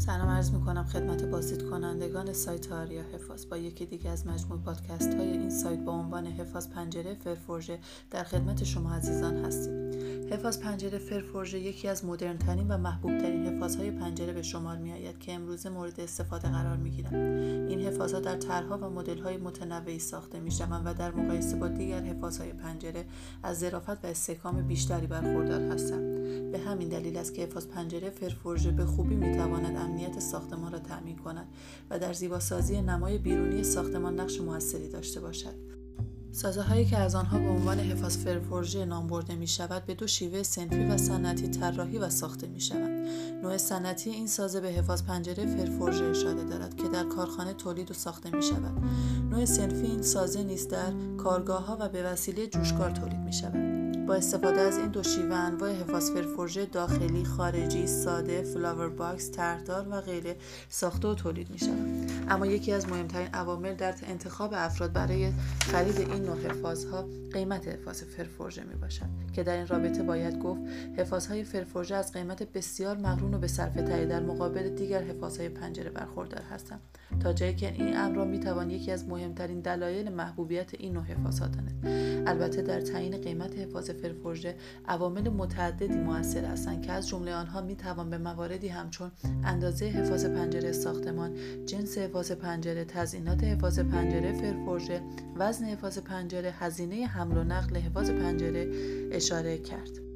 سلام عرض می کنم خدمت بازدید کنندگان سایت آریا حفاظ. با یکی دیگه از مجموع پادکست های این سایت با عنوان حفاظ پنجره فرفورژه در خدمت شما عزیزان هستیم. حفاظ پنجره فرفورژه یکی از مدرنترین و محبوب ترین حفاظ های پنجره به شمار می آید که امروزه مورد استفاده قرار می گیرند این حفاظ ها در طرحها و مدل های متنوعی ساخته می شوند و در مقایسه با دیگر حفاظ های پنجره از ظرافت و استحکام بیشتری برخوردار هستند. به همین دلیل است که حفاظ پنجره فرفورژه به خوبی می تواند امنیت ساختمان را تأمین کند و در زیباسازی نمای بیرونی ساختمان نقش موثری داشته باشد سازه هایی که از آنها به عنوان حفاظ فرفورژه نام برده می شود به دو شیوه صنعتی و سنتی طراحی و ساخته می شود. نوع سنتی این سازه به حفاظ پنجره فرفورژه اشاره دارد که در کارخانه تولید و ساخته می شود. نوع سنفی این سازه نیز در کارگاه ها و به وسیله جوشکار تولید می شود. با استفاده از این دو شیوه انواع حفاظ فرفورژه داخلی، خارجی، ساده، flower box، طرحدار و غیره ساخته و تولید می شود. اما یکی از مهمترین عوامل در انتخاب افراد برای خرید این نوع حفاظ ها قیمت حفاظ فرفورژه می باشد که در این رابطه باید گفت حفاظ های فرفورژه از قیمت بسیار مقرون و به صرفه تری در مقابل دیگر حفاظ های پنجره برخوردار هستند تا جایی که این امر را می توان یکی از مهمترین دلایل محبوبیت این نوع دانست البته در تعیین قیمت حفاظ فرفورژه عوامل متعددی موثر هستند که از جمله آنها می توان به مواردی همچون اندازه حفاظ پنجره ساختمان جنس حفاظ پنجره تزئینات حفاظ پنجره فرفورژه وزن حفاظ پنجره هزینه حمل و نقل حفاظ پنجره اشاره کرد.